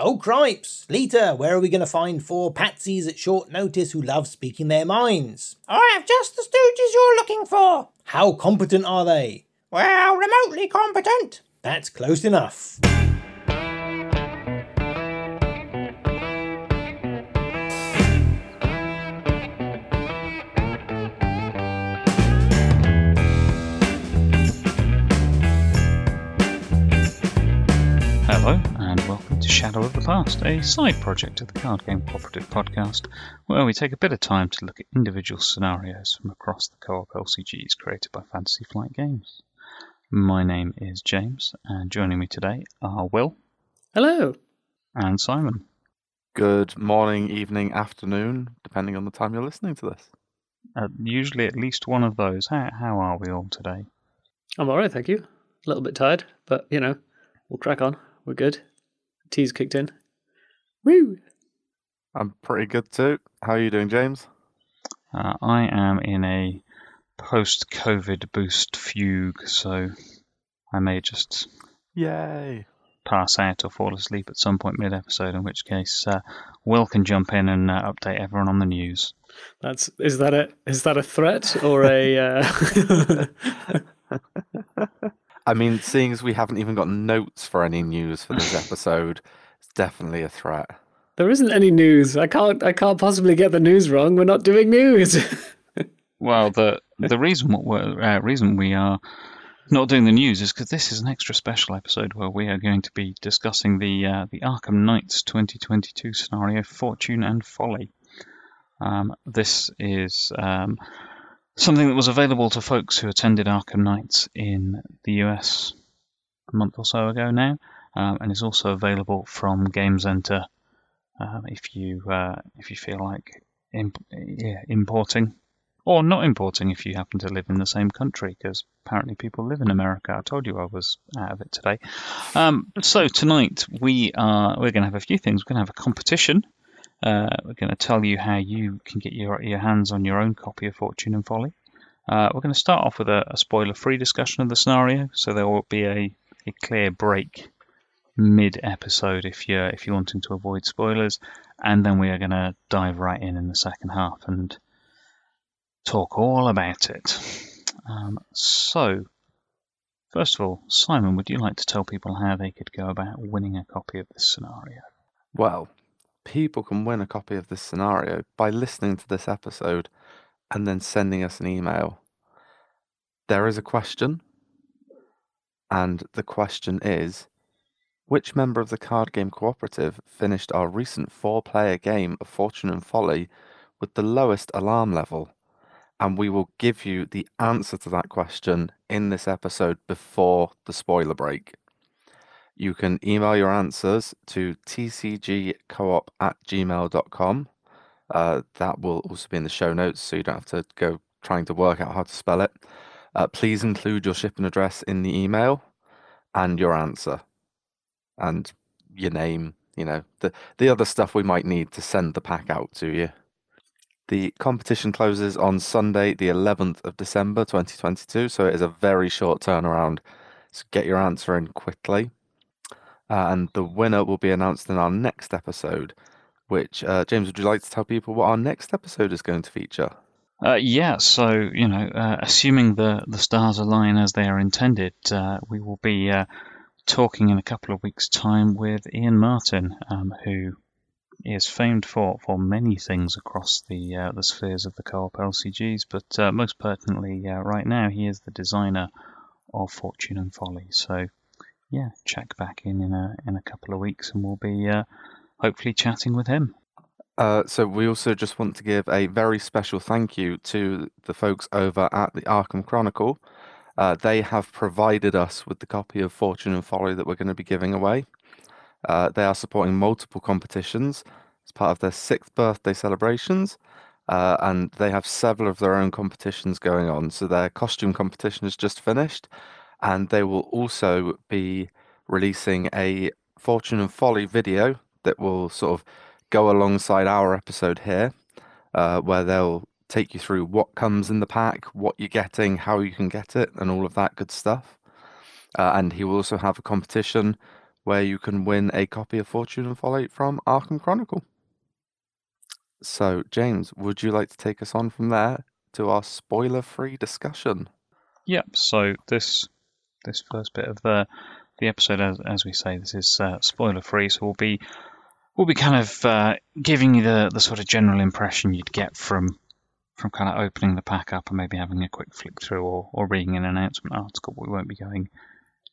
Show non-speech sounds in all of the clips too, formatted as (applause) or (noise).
Oh, cripes! Lita, where are we going to find four patsies at short notice who love speaking their minds? I have just the stooges you're looking for. How competent are they? Well, remotely competent. That's close enough. Hello, and welcome to Shadow of the Past, a side project of the Card Game Cooperative podcast, where we take a bit of time to look at individual scenarios from across the co op LCGs created by Fantasy Flight Games. My name is James, and joining me today are Will Hello. and Simon. Good morning, evening, afternoon, depending on the time you're listening to this. Uh, usually at least one of those. How, how are we all today? I'm all right, thank you. A little bit tired, but you know, we'll crack on. We're good. Tea's kicked in. Woo! I'm pretty good too. How are you doing, James? Uh, I am in a post COVID boost fugue, so I may just Yay! pass out or fall asleep at some point mid episode, in which case uh, Will can jump in and uh, update everyone on the news. That's is that a is that a threat or a? Uh... (laughs) (laughs) (laughs) I mean, seeing as we haven't even got notes for any news for this (laughs) episode, it's definitely a threat. there isn't any news. I can't I can't possibly get the news wrong. We're not doing news. (laughs) Well, the the reason what we're, uh, reason we are not doing the news is because this is an extra special episode where we are going to be discussing the uh, the Arkham Nights 2022 scenario, Fortune and Folly. Um, this is um, something that was available to folks who attended Arkham Nights in the US a month or so ago now, um, and is also available from Game Center um, if you uh, if you feel like imp- yeah, importing or not importing if you happen to live in the same country, because apparently people live in America. I told you I was out of it today. Um, so tonight we are we're going to have a few things. We're going to have a competition. Uh, we're going to tell you how you can get your your hands on your own copy of Fortune and Folly. Uh, we're going to start off with a, a spoiler-free discussion of the scenario, so there will be a, a clear break mid-episode if you're if you're wanting to avoid spoilers, and then we are going to dive right in in the second half and talk all about it. Um, so, first of all, Simon, would you like to tell people how they could go about winning a copy of this scenario? Well, people can win a copy of this scenario by listening to this episode and then sending us an email. There is a question, and the question is Which member of the card game cooperative finished our recent four player game of Fortune and Folly with the lowest alarm level? And we will give you the answer to that question in this episode before the spoiler break. You can email your answers to tcgcoop at gmail.com. Uh, that will also be in the show notes, so you don't have to go trying to work out how to spell it. Uh, please include your shipping address in the email and your answer and your name, you know, the, the other stuff we might need to send the pack out to you. The competition closes on Sunday, the 11th of December 2022, so it is a very short turnaround. So get your answer in quickly. Uh, and the winner will be announced in our next episode, which, uh, James, would you like to tell people what our next episode is going to feature? Uh, yeah, so you know, uh, assuming the the stars align as they are intended, uh, we will be uh, talking in a couple of weeks' time with Ian Martin, um, who is famed for, for many things across the the spheres of the co-op LCGs, but most pertinently, right now he is the designer of Fortune and Folly. So, yeah, check back in in a in a couple of weeks, and we'll be uh, hopefully chatting with him. Uh, so we also just want to give a very special thank you to the folks over at the Arkham Chronicle. Uh, they have provided us with the copy of Fortune and Folly that we're going to be giving away. Uh, they are supporting multiple competitions as part of their sixth birthday celebrations, uh, and they have several of their own competitions going on. So their costume competition has just finished, and they will also be releasing a Fortune and Folly video that will sort of go alongside our episode here, uh, where they'll take you through what comes in the pack, what you're getting, how you can get it, and all of that good stuff. Uh, and he will also have a competition where you can win a copy of Fortune and Folly from Arkham Chronicle. So, James, would you like to take us on from there to our spoiler-free discussion? Yep. So this this first bit of the the episode, as, as we say, this is uh, spoiler free, so we'll be we'll be kind of uh, giving you the, the sort of general impression you'd get from from kind of opening the pack up and maybe having a quick flick through or, or reading an announcement article. We won't be going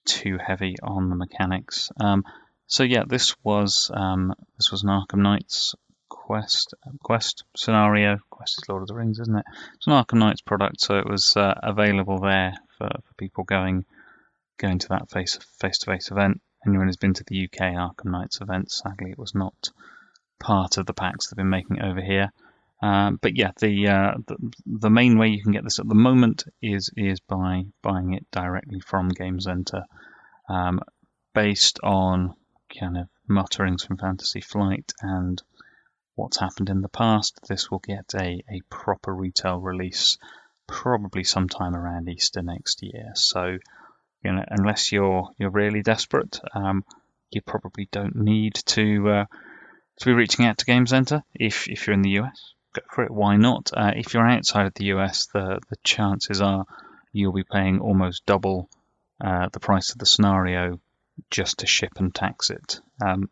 too heavy on the mechanics. Um, so yeah, this was um, this was an Arkham Nights quest quest scenario. Quest is Lord of the Rings, isn't it? It's an Arkham Nights product, so it was uh, available there for, for people going going to that face to face event. Anyone who's been to the UK Arkham Nights event, sadly, it was not part of the packs they've been making over here. Um, but yeah, the, uh, the the main way you can get this at the moment is is by buying it directly from Game Center, um, based on kind of mutterings from Fantasy Flight and what's happened in the past. This will get a, a proper retail release probably sometime around Easter next year. So you know, unless you're you're really desperate, um, you probably don't need to uh, to be reaching out to Game Center if if you're in the US. Go for it. Why not? Uh, if you're outside of the US, the the chances are you'll be paying almost double uh, the price of the scenario just to ship and tax it. Um,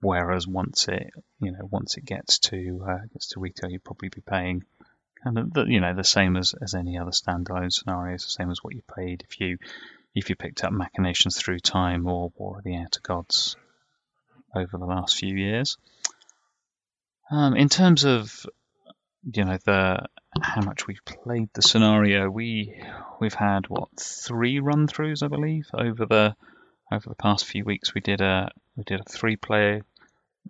whereas once it you know once it gets to uh, gets to retail, you'll probably be paying of the, you know the same as, as any other standalone scenarios, the same as what you played if you if you picked up Machinations Through Time or War of the Outer Gods over the last few years. Um, in terms of you know the how much we've played the scenario, we we've had what three run throughs I believe over the over the past few weeks. We did a we did a three player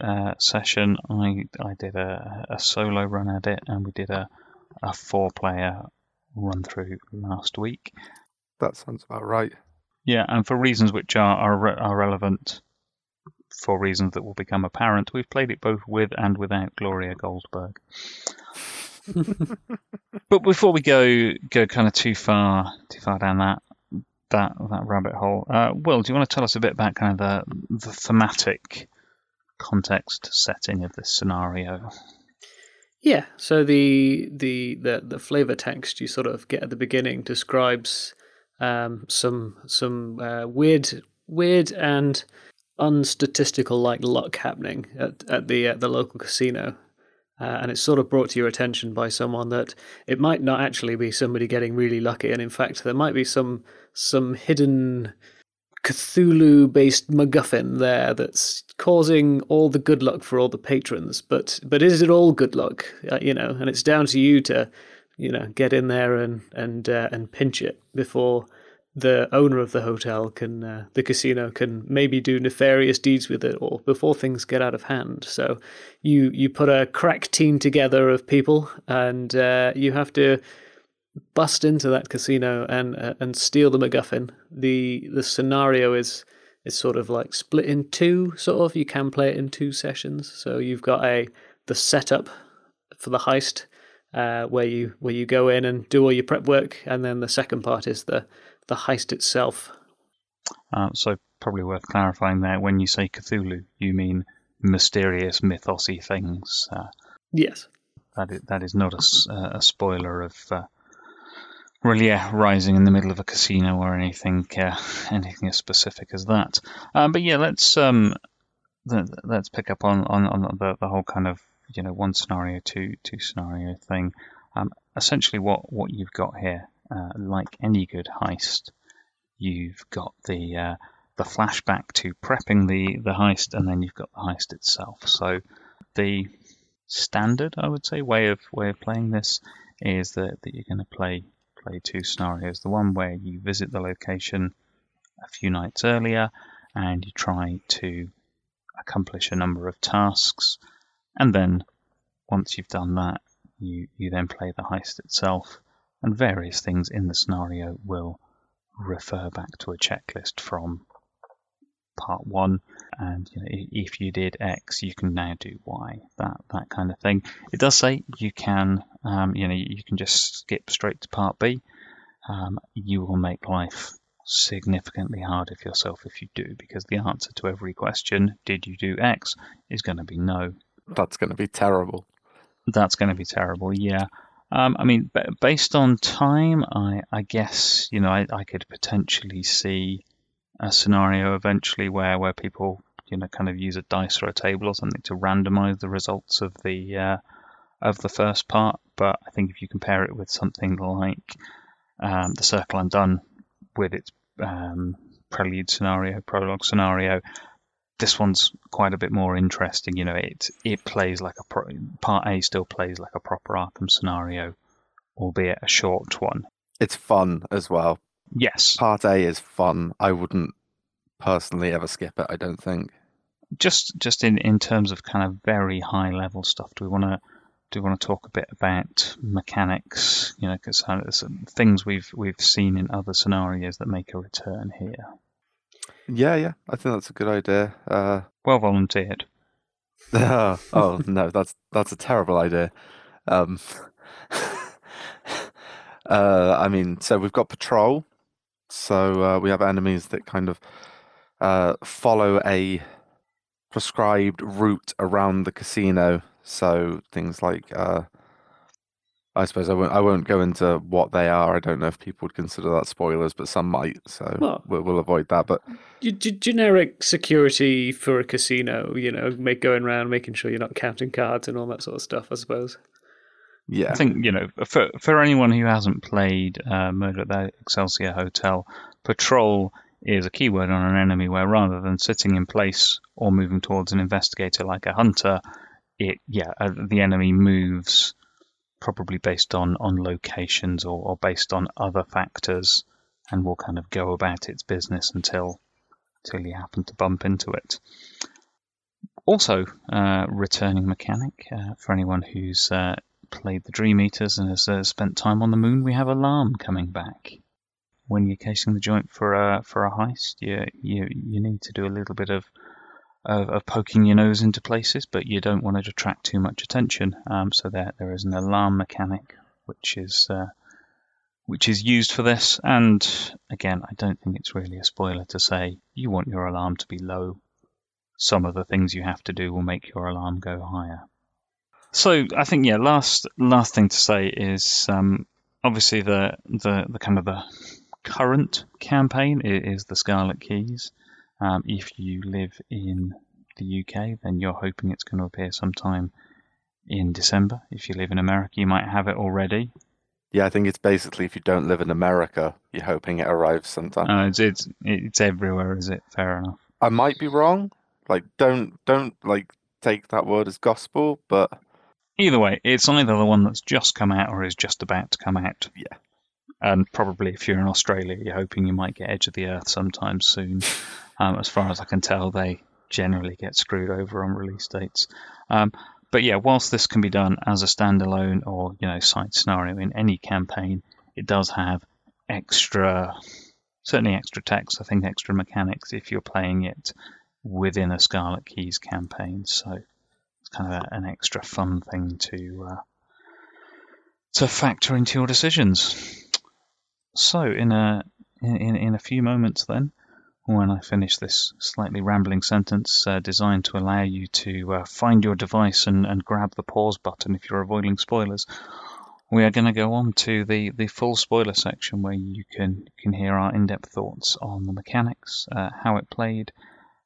uh, session. I I did a, a solo run at it, and we did a a four player run through last week. That sounds about right. Yeah, and for reasons which are, are, are relevant, for reasons that will become apparent, we've played it both with and without Gloria Goldberg. (laughs) but before we go go kind of too far too far down that that that rabbit hole, uh, Will, do you want to tell us a bit about kind of the the thematic context setting of this scenario? Yeah. So the the the the flavor text you sort of get at the beginning describes um, some some uh, weird weird and unstatistical like luck happening at at the at the local casino. Uh, and it's sort of brought to your attention by someone that it might not actually be somebody getting really lucky, and in fact, there might be some some hidden Cthulhu based MacGuffin there that's causing all the good luck for all the patrons. But but is it all good luck? Uh, you know, and it's down to you to you know get in there and and uh, and pinch it before the owner of the hotel can uh, the casino can maybe do nefarious deeds with it or before things get out of hand so you you put a crack team together of people and uh, you have to bust into that casino and uh, and steal the MacGuffin. The the scenario is is sort of like split in two. Sort of, you can play it in two sessions. So you've got a the setup for the heist, uh, where you where you go in and do all your prep work, and then the second part is the the heist itself. Uh, so probably worth clarifying there. When you say Cthulhu, you mean mysterious mythosy things. Uh, yes. That is, that is not a, a spoiler of uh, well, yeah, rising in the middle of a casino or anything, uh, (laughs) anything as specific as that. Um, but yeah, let's um, let's pick up on, on, on the, the whole kind of you know one scenario, two two scenario thing. Um, essentially, what what you've got here, uh, like any good heist, you've got the uh, the flashback to prepping the the heist, and then you've got the heist itself. So the standard, I would say, way of way of playing this is that, that you're going to play play two scenarios. The one where you visit the location a few nights earlier and you try to accomplish a number of tasks, and then once you've done that, you, you then play the heist itself, and various things in the scenario will refer back to a checklist from part one and you know, if you did x you can now do y that that kind of thing it does say you can um, you know you can just skip straight to part b um, you will make life significantly harder for yourself if you do, because the answer to every question, did you do X, is going to be no. That's going to be terrible. That's going to be terrible, yeah. Um, I mean, b- based on time, I, I guess, you know, I, I could potentially see a scenario eventually where, where people, you know, kind of use a dice or a table or something to randomize the results of the uh, of the first part. But I think if you compare it with something like um, the Circle Undone, with its um, prelude scenario, prologue scenario, this one's quite a bit more interesting. You know, it it plays like a pro- part A still plays like a proper Arkham scenario, albeit a short one. It's fun as well. Yes, Part A is fun. I wouldn't personally ever skip it. I don't think. just just in in terms of kind of very high level stuff. Do we want to do we want to talk a bit about mechanics? You know, because there's things we've we've seen in other scenarios that make a return here. Yeah, yeah. I think that's a good idea. Uh, Well volunteered. (laughs) oh no, that's that's a terrible idea. Um, (laughs) uh, I mean, so we've got patrol. So uh, we have enemies that kind of uh, follow a prescribed route around the casino. So things like, uh, I suppose I won't I won't go into what they are. I don't know if people would consider that spoilers, but some might. So Well- we'll, we'll avoid that. But G- generic security for a casino, you know, make going around making sure you're not counting cards and all that sort of stuff. I suppose. Yeah, I think you know for for anyone who hasn't played uh, Murder at the Excelsior Hotel, patrol is a keyword on an enemy where rather than sitting in place or moving towards an investigator like a hunter, it yeah uh, the enemy moves probably based on on locations or, or based on other factors and will kind of go about its business until until you happen to bump into it. Also, uh, returning mechanic uh, for anyone who's uh, played the Dream Eaters and has uh, spent time on the moon, we have alarm coming back. When you're casing the joint for a for a heist, you you you need to do a little bit of of, of poking your nose into places, but you don't want to attract too much attention. Um, so there there is an alarm mechanic which is uh, which is used for this. And again, I don't think it's really a spoiler to say you want your alarm to be low. Some of the things you have to do will make your alarm go higher. So I think yeah, last last thing to say is um, obviously the, the the kind of the current campaign is the Scarlet Keys. Um, if you live in the UK, then you're hoping it's going to appear sometime in December. If you live in America, you might have it already. yeah. I think it's basically if you don't live in America, you're hoping it arrives sometime. Uh, it's, it's it's everywhere, is it? Fair enough. I might be wrong. Like, don't don't like take that word as gospel, but Either way, it's either the one that's just come out or is just about to come out. Yeah. And probably if you're in Australia, you're hoping you might get Edge of the Earth sometime soon. (laughs) um, as far as I can tell, they generally get screwed over on release dates. Um, but yeah, whilst this can be done as a standalone or you know side scenario in any campaign, it does have extra, certainly extra text. I think extra mechanics if you're playing it within a Scarlet Keys campaign. So kind of a, an extra fun thing to uh, to factor into your decisions. So in a in, in a few moments then, when I finish this slightly rambling sentence uh, designed to allow you to uh, find your device and, and grab the pause button if you're avoiding spoilers, we are going to go on to the, the full spoiler section where you can can hear our in-depth thoughts on the mechanics, uh, how it played,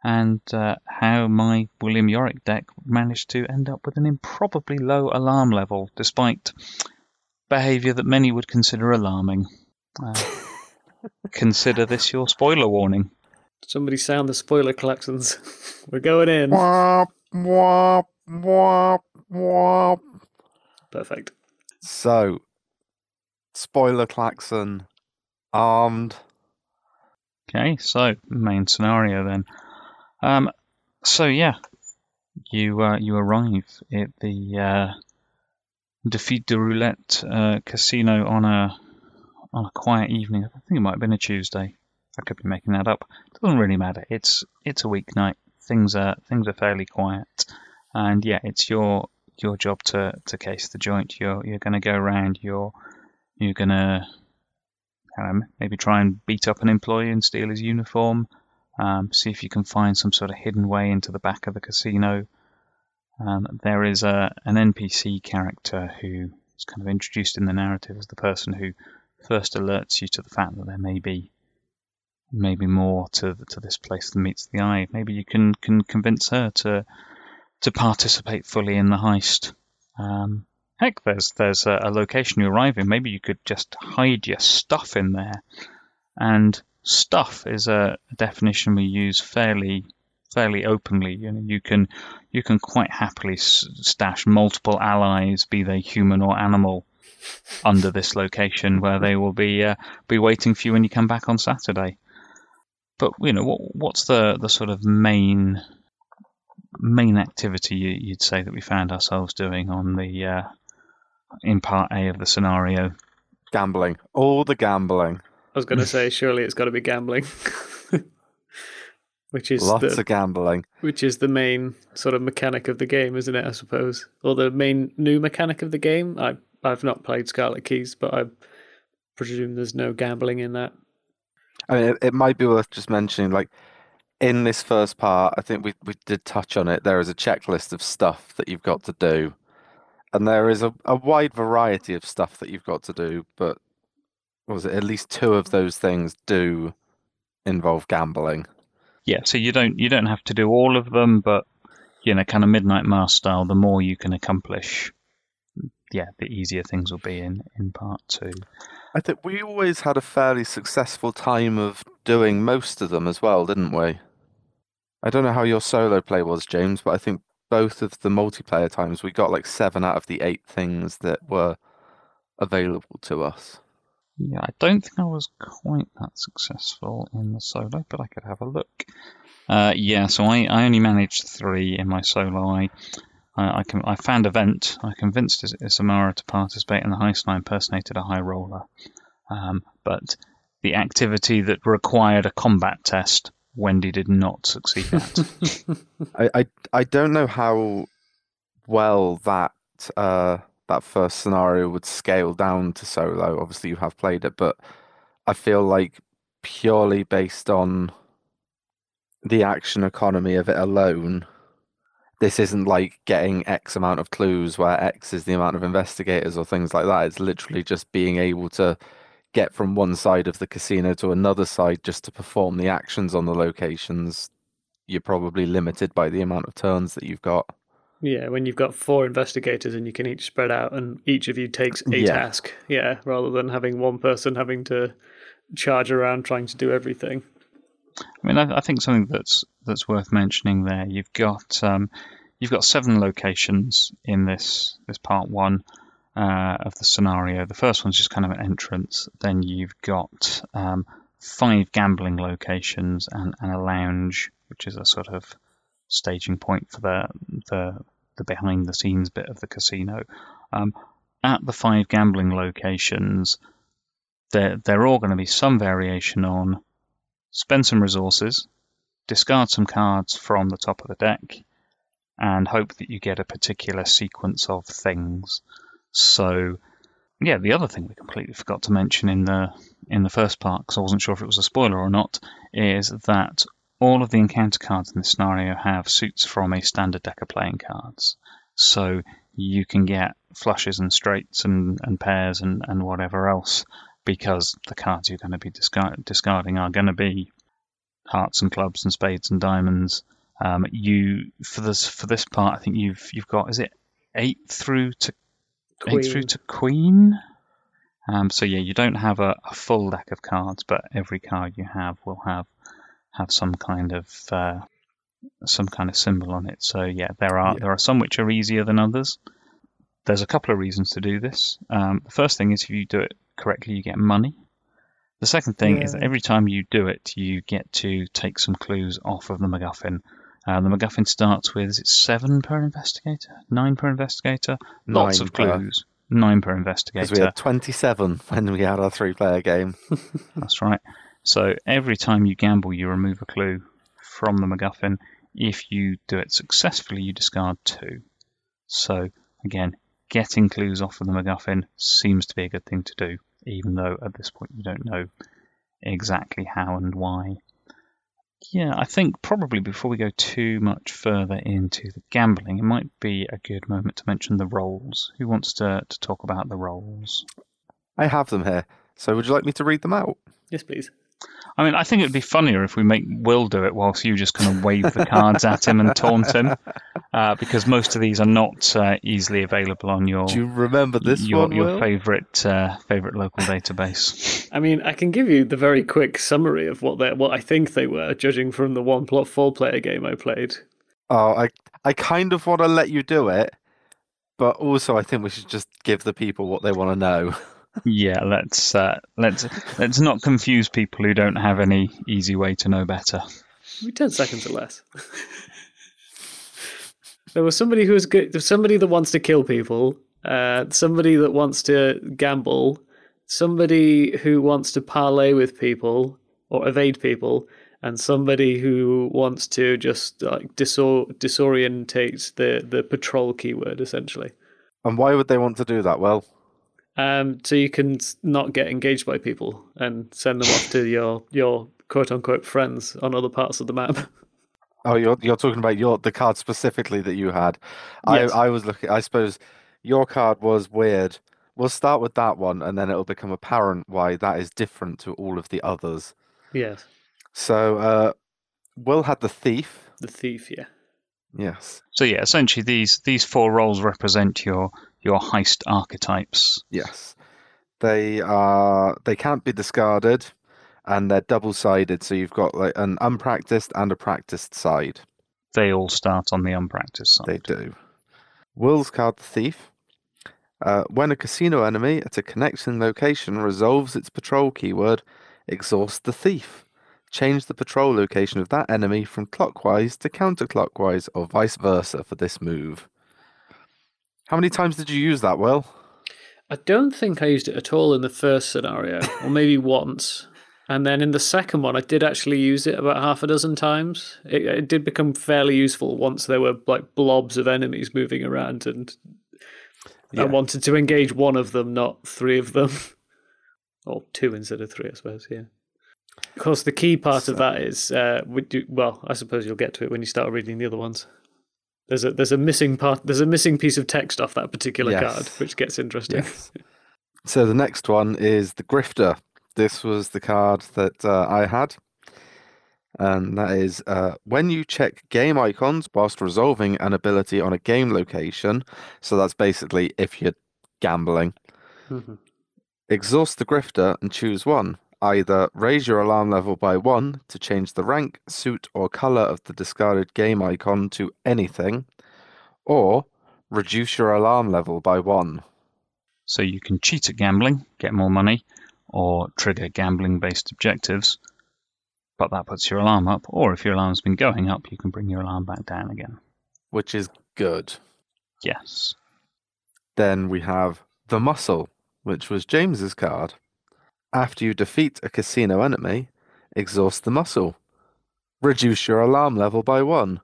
and uh, how my William Yorick deck managed to end up with an improbably low alarm level, despite behaviour that many would consider alarming. Uh, (laughs) consider this your spoiler warning. Somebody sound the spoiler klaxons. (laughs) We're going in. womp womp womp womp. Perfect. So, spoiler klaxon, armed. Okay, so main scenario then. Um, so yeah, you uh, you arrive at the uh, Defeat de Roulette uh, casino on a on a quiet evening. I think it might have been a Tuesday. I could be making that up. It Doesn't really matter. It's it's a weeknight. Things are things are fairly quiet, and yeah, it's your your job to, to case the joint. You're you're going to go around. You're you're going to um, maybe try and beat up an employee and steal his uniform. Um, see if you can find some sort of hidden way into the back of the casino. Um, there is a an NPC character who is kind of introduced in the narrative as the person who first alerts you to the fact that there may be maybe more to to this place than meets the eye. Maybe you can can convince her to to participate fully in the heist. Um, heck, there's there's a, a location you arrive in. Maybe you could just hide your stuff in there. And stuff is a, a definition we use fairly fairly openly. You know, you can you can quite happily stash multiple allies, be they human or animal, (laughs) under this location where they will be uh, be waiting for you when you come back on Saturday. But you know, what, what's the the sort of main main activity you, you'd say that we found ourselves doing on the uh, in part A of the scenario? Gambling. All the gambling. I was going (laughs) to say, surely it's got to be gambling, (laughs) which is Lots the of gambling. which is the main sort of mechanic of the game, isn't it? I suppose, or the main new mechanic of the game. I I've not played Scarlet Keys, but I presume there's no gambling in that. I mean, it, it might be worth just mentioning, like, in this first part, I think we, we did touch on it. There is a checklist of stuff that you've got to do. And there is a, a wide variety of stuff that you've got to do, but was it at least two of mm. those things do involve gambling. Yeah, so you don't you don't have to do all of them, but you know, kind of midnight mass style. The more you can accomplish, mm, yeah, the easier things will be in in part two. I think we always had a fairly successful time of doing most of them as well, didn't we? I don't know how your solo play was, James, but I think both of the multiplayer times we got like seven out of the eight things that were available to us. Yeah, I don't think I was quite that successful in the solo, but I could have a look. Uh, yeah, so I, I only managed three in my solo. I I, I, can, I found a vent. I convinced Is- Isamara to participate in the heist, and I impersonated a high roller. Um, but the activity that required a combat test, Wendy did not succeed at. (laughs) I, I I don't know how well that uh, that first scenario would scale down to solo. Obviously, you have played it, but I feel like purely based on the action economy of it alone, this isn't like getting X amount of clues where X is the amount of investigators or things like that. It's literally just being able to get from one side of the casino to another side just to perform the actions on the locations. You're probably limited by the amount of turns that you've got. Yeah, when you've got four investigators and you can each spread out, and each of you takes a Yeah. task. Yeah, rather than having one person having to charge around trying to do everything. I mean, I, I think something that's that's worth mentioning there. You've got um, you've got seven locations in this this part one uh, of the scenario. The first one's just kind of an entrance. Then you've got um, five gambling locations and, and a lounge, which is a sort of staging point for the the, the behind the scenes bit of the casino. Um, at the five gambling locations, there are all going to be some variation on spend some resources, discard some cards from the top of the deck, and hope that you get a particular sequence of things. So, yeah, the other thing we completely forgot to mention in the in the first part, because I wasn't sure if it was a spoiler or not, is that all of the encounter cards in this scenario have suits from a standard deck of playing cards. So you can get flushes and straights and, and pairs and, and whatever else because the cards you're going to be discard- discarding are going to be hearts and clubs and spades and diamonds. Um, you for this for this part, I think you've you've got is it eight through to eight through to queen. Um, so yeah, you don't have a, a full deck of cards, but every card you have will have have some kind of uh, some kind of symbol on it. So yeah, there are Yeah. there are some which are easier than others. There's a couple of reasons to do this. Um, the first thing is if you do it correctly, you get money. The second thing is that every time you do it, you get to take some clues off of the MacGuffin. Uh, the MacGuffin starts with is it seven per investigator, nine per investigator, lots Nine of per- clues, nine per Because investigator. we had 27 when we had our three player game. (laughs) That's right. So every time you gamble, you remove a clue from the MacGuffin. If you do it successfully, you discard two. So again, getting clues off of the MacGuffin seems to be a good thing to do. even though at this point you don't know exactly how and why. Yeah, I think probably before we go too much further into the gambling, it might be a good moment to mention the roles. Who wants to, to talk about the roles? I have them here. So would you like me to read them out? Yes, please. I mean, I think it'd be funnier if we make Will do it whilst you just kind of wave the cards at him and taunt him, uh, because most of these are not uh, easily available on your Do you remember this your, one? your Will? favorite uh, favorite local database. I mean, I can give you the very quick summary of what they what I think they were, judging from the one plot four player game I played. Oh, I I kind of want to let you do it, but also I think we should just give the people what they want to know. (laughs) yeah, let's uh, let's let's not confuse people who don't have any easy way to know better. Maybe ten seconds or less. there was somebody who was good. Somebody that wants to kill people. Uh, somebody that wants to gamble. Somebody who wants to parlay with people or evade people, and somebody who wants to just like disor- disorientate the the patrol keyword essentially. And why would they want to do that? Well, Um, so you can not get engaged by people and send them off to (laughs) your your quote unquote friends on other parts of the map. oh, you're you're talking about your the card specifically that you had. Yes. I I was looking. I suppose your card was weird. We'll start with that one, and then it'll become apparent why that is different to all of the others. yes, So, uh, Will had the thief. the thief. Yeah. Yes. So yeah, essentially these these four roles represent your your heist archetypes. Yes. They are they can't be discarded and they're double sided, so you've got like an unpracticed and a practiced side. They all start on the unpracticed side. They do. Will's card the thief. Uh, when a casino enemy at a connecting location resolves its patrol keyword, exhaust the thief. Change the patrol location of that enemy from clockwise to counterclockwise or vice versa for this move. How many times did you use that, Will? I don't think I used it at all in the first scenario, or maybe (laughs) once. And then in the second one, I did actually use it about half a dozen times. It, it did become fairly useful once there were like blobs of enemies moving around, and Yeah. I wanted to engage one of them, not three of them, (laughs) or two instead of three, I suppose. Yeah. Of course, the key part of that is, uh, we do, well, I suppose you'll get to it when you start reading the other ones. There's a there's a missing part. There's a missing piece of text off that particular Yes. card, which gets interesting. Yes. (laughs) so the next one is the Grifter. This was the card that uh, I had. And that is uh, when you check game icons whilst resolving an ability on a game location. So that's basically if you're gambling. Mhm. Exhaust the Grifter and choose one. Either raise your alarm level by one to change the rank, suit, or color of the discarded game icon to anything, or reduce your alarm level by one. So you can cheat at gambling, get more money, or trigger gambling based objectives. But that puts your alarm up, or if your alarm's been going up, you can bring your alarm back down again. which is good. Yes. Then we have the muscle, which was James's card. After you defeat a casino enemy, exhaust the muscle. Reduce your alarm level by one.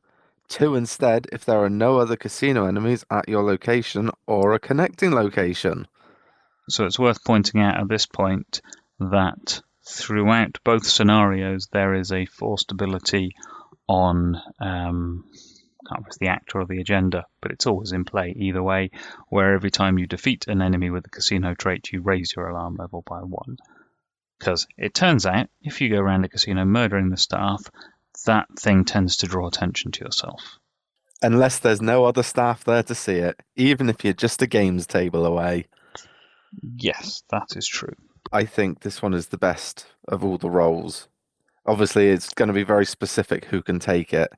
Two instead if there are no other casino enemies at your location or a connecting location. So it's worth pointing out at this point that throughout both scenarios there is a forced ability on um, can't it's the actor or the agenda, but it's always in play either way, where every time you defeat an enemy with the casino trait, you raise your alarm level by one. Because it turns out, if you go around a casino murdering the staff, that thing tends to draw attention to yourself. Unless there's no other staff there to see it, even if you're just a games table away. Yes, that is true. I think this one is the best of all the roles. Obviously, it's going to be very specific who can take it,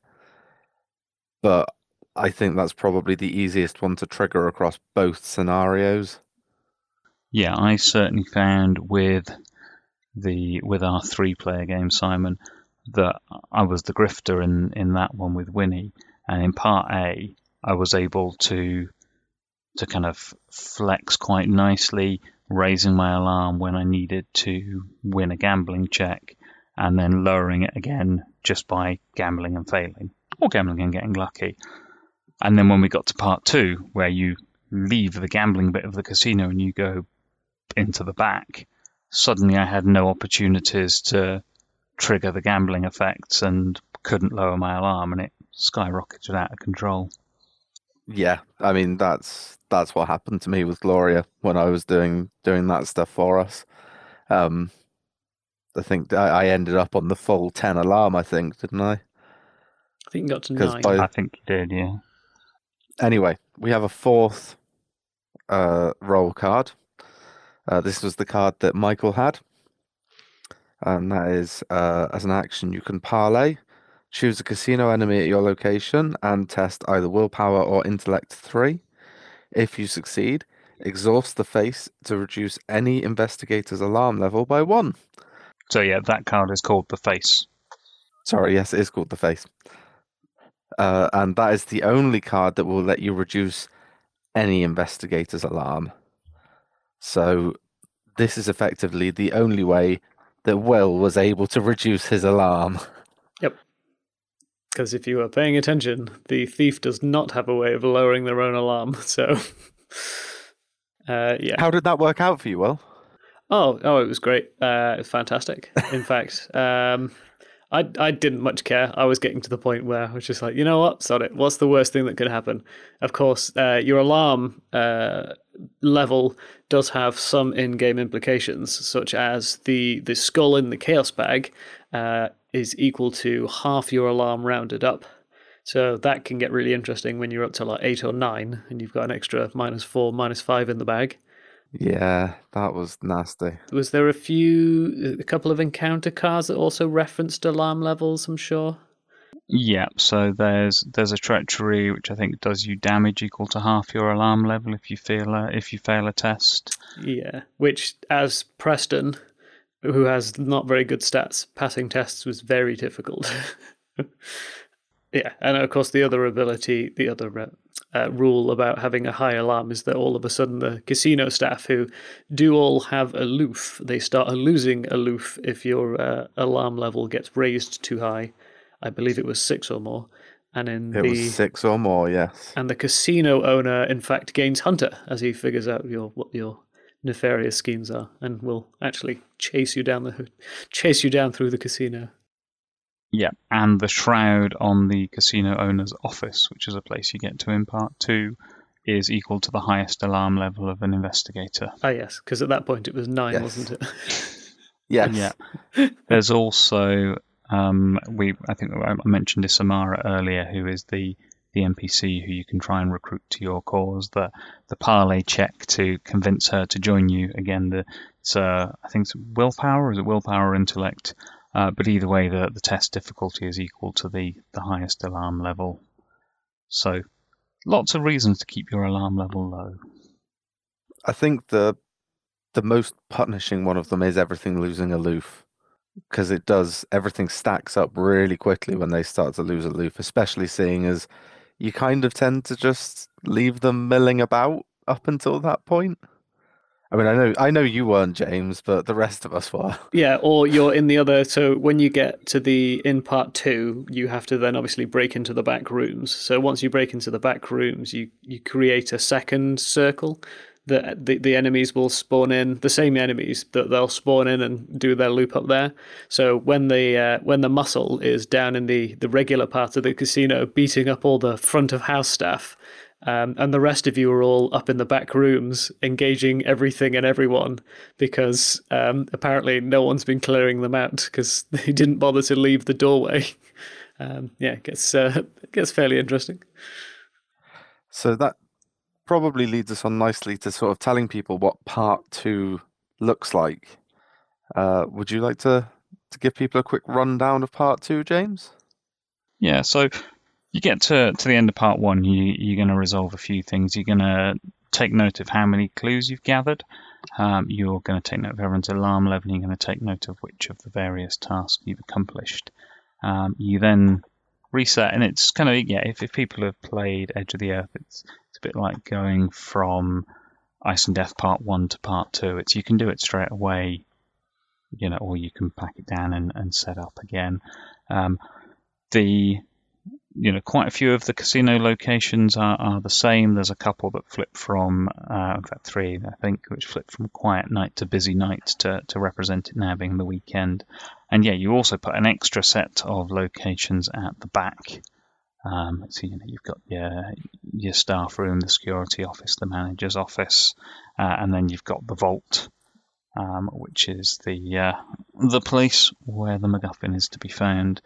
but I think that's probably the easiest one to trigger across both scenarios. Yeah, I certainly found with the with our three player game, Simon, that I was the grifter in, in that one with Winnie, and in part A, I was able to to kind of flex quite nicely, raising my alarm when I needed to win a gambling check, and then lowering it again just by gambling and failing, or gambling and getting lucky. And then when we got to part two, where you leave the gambling bit of the casino and you go into the back, suddenly I had no opportunities to trigger the gambling effects and couldn't lower my alarm, and it skyrocketed out of control. Yeah, I mean that's that's what happened to me with Gloria when I was doing doing that stuff for us. Um, I think I, I ended up on the full ten alarm. I think didn't I? I think you got to 'Cause nine. by- I think you did, yeah. Anyway, we have a fourth uh, role card. Uh, this was the card that Michael had, and that is uh, as an action you can parlay. Choose a casino enemy at your location and test either willpower or intellect three. If you succeed, exhaust the face to reduce any investigator's alarm level by one. So yeah, that card is called the face. Sorry, yes, it is called the face. Uh, and that is the only card that will let you reduce any investigator's alarm. So, this is effectively the only way that Will was able to reduce his alarm. Yep. Because if you are paying attention, the thief does not have a way of lowering their own alarm. (laughs) So, (laughs) uh, yeah. How did that work out for you, Will? Oh, oh, it was great. Uh, it was fantastic. In (laughs) fact, um, I I didn't much care. I was getting to the point where I was just like, you know what, sod it. What's the worst thing that could happen? Of course, uh, your alarm uh, level does have some in-game implications, such as the the skull in the chaos bag uh, is equal to half your alarm rounded up. So that can get really interesting when you're up to like eight or nine, and you've got an extra minus four, minus five in the bag. Yeah, that was nasty. Was there a few, a couple of encounter cards that also referenced alarm levels? I'm sure. Yeah, so there's there's a treachery which I think does you damage equal to half your alarm level if you fail a, if you fail a test. Yeah, which as Preston, who has not very good stats, passing tests was very difficult. (laughs) yeah, and of course the other ability, the other uh, uh, rule about having a high alarm is that all of a sudden the casino staff who do all have aloof, they start losing aloof if your uh, alarm level gets raised too high. I believe it was six or more, and in It the was six or more, yes. and the casino owner in fact gains hunter as he figures out your what your nefarious schemes are and will actually chase you down the chase you down through the casino Yeah, and the shroud on the casino owner's office, which is a place you get to in part two, is equal to the highest alarm level of an investigator. ah yes because at that point it was nine Yes. wasn't it (laughs) Yes. Yeah. There's also um, we I think I mentioned Isamara earlier, who is the the NPC who you can try and recruit to your cause. The the parlay check to convince her to join you again. The it's uh, I think it's willpower is it willpower or intellect? Uh, but either way, the the test difficulty is equal to the the highest alarm level. So lots of reasons to keep your alarm level low. I think the the most punishing one of them is everything losing aloof because it does everything stacks up really quickly when they start to lose aloof, especially seeing as you kind of tend to just leave them milling about up until that point. I mean, I know I know you weren't James, but the rest of us were. (laughs) yeah or you're in the other so when you get to the in part two you have to then obviously break into the back rooms so once you break into the back rooms you you create a second circle that the, the enemies will spawn in the same enemies that they'll spawn in and do their loop up there so when the uh, when the muscle is down in the the regular part of the casino beating up all the front of house staff um, and the rest of you are all up in the back rooms engaging everything and everyone because um, apparently no one's been clearing them out because (laughs) they didn't bother to leave the doorway. (laughs) Um, yeah, it gets uh, it (laughs) gets fairly interesting. So that probably leads us on nicely to sort of telling people what part two looks like. Uh, would you like to to give people a quick rundown of part two, James? Yeah, so you get to, to the end of part one, you, you're going to resolve a few things. You're going to take note of how many clues you've gathered. Um, you're going to take note of everyone's alarm level. You're going to take note of which of the various tasks you've accomplished. Um, you then reset, and it's kind of yeah. If, if people have played Edge of the Earth, it's it's a bit like going from Ice and Death Part One to Part Two. It's you can do it straight away, you know, or you can pack it down and, and set up again. Um, the you know, quite a few of the casino locations are, are the same. There's a couple that flip from, uh, in fact, three, I think, which flip from quiet night to busy night to, to represent it now being the weekend. And yeah, you also put an extra set of locations at the back. Um, so you know you've got your your staff room, the security office, the manager's office, uh, and then you've got the vault, um, which is the uh, the place where the MacGuffin is to be found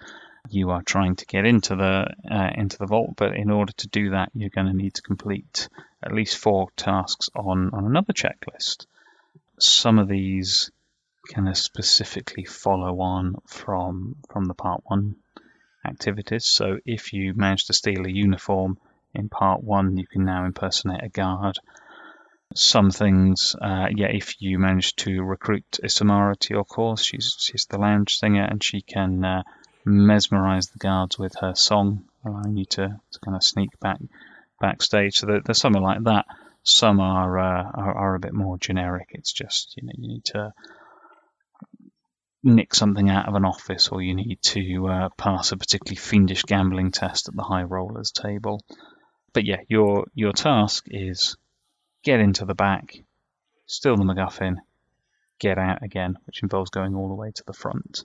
you are trying to get into the uh, into the vault, but in order to do that, you're going to need to complete at least four tasks on on another checklist. Some of these kind of specifically follow on from from the part one activities. So if you manage to steal a uniform in part one, you can now impersonate a guard. Some things, uh, yeah, if you manage to recruit Isamara to your course, she's she's the lounge singer and she can uh, mesmerize the guards with her song, allowing you to, to kind of sneak back backstage. So there, there's something like that. Some are, uh, are, are a bit more generic. It's just you know you need to nick something out of an office, or you need to uh, pass a particularly fiendish gambling test at the high rollers table. But yeah, your your task is get into the back, steal the MacGuffin, get out again, which involves going all the way to the front.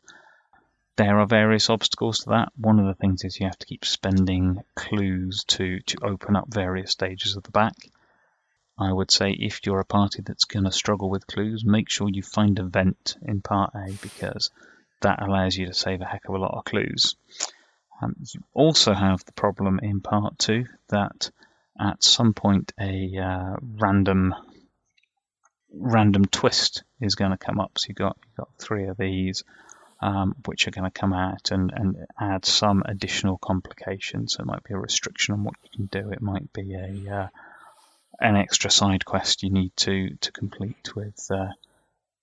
There are various obstacles to that. One of the things is you have to keep spending clues to, to open up various stages of the back. I would say if you're a party that's going to struggle with clues, make sure you find a vent in part A because that allows you to save a heck of a lot of clues. Um, you also have the problem in part two that at some point a uh, random random twist is going to come up. So you got you got three of these um, which are going to come out and, and add some additional complications. So it might be a restriction on what you can do. It might be a uh, an extra side quest you need to to complete with uh,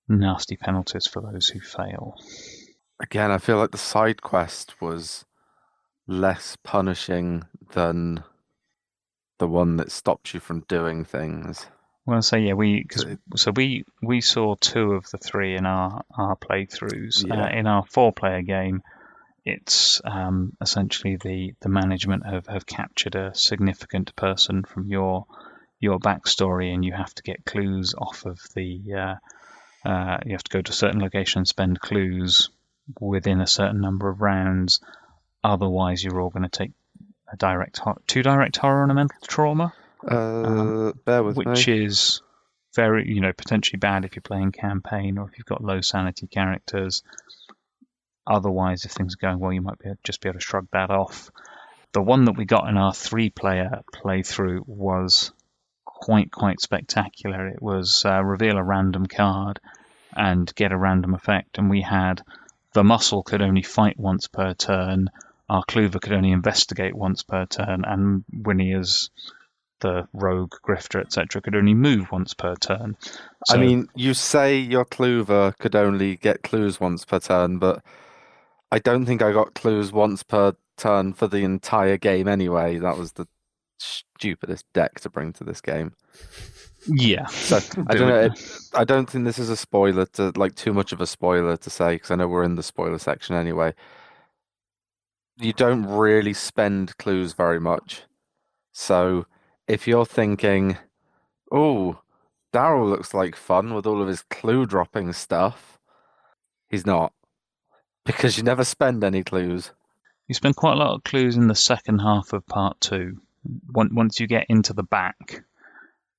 nasty penalties for those who fail. Again, I feel like the side quest was less punishing than the one that stops you from doing things. Well, so yeah, we cause, so we we saw two of the three in our our playthroughs. Yeah. Uh, in our four-player game, it's um, essentially the the management have, have captured a significant person from your your backstory, and you have to get clues off of the. Uh, uh, you have to go to a certain location and spend clues within a certain number of rounds. Otherwise, you're all going to take a direct two direct horror and a mental trauma Uh, bear with which me. is very, you know, potentially bad if you're playing campaign or if you've got low sanity characters. Otherwise, if things are going well, you might be, just be able to shrug that off. The one that we got in our three-player playthrough was quite, quite spectacular. It was uh, reveal a random card and get a random effect, and we had the muscle could only fight once per turn. Our Clover could only investigate once per turn, and Winnie as the rogue, grifter, etc., could only move once per turn. I mean, you say your Clover could only get clues once per turn, but I don't think I got clues once per turn for the entire game anyway. That was the stupidest deck to bring to this game. yeah, So (laughs) I don't know. I don't think this is a spoiler to like too much of a spoiler to say because I know we're in the spoiler section anyway. You don't really spend clues very much. So if you're thinking, "Oh, Darrell looks like fun with all of his clue dropping stuff," he's not because you never spend any clues. You spend quite a lot of clues in the second half of part two. Once you get into the back,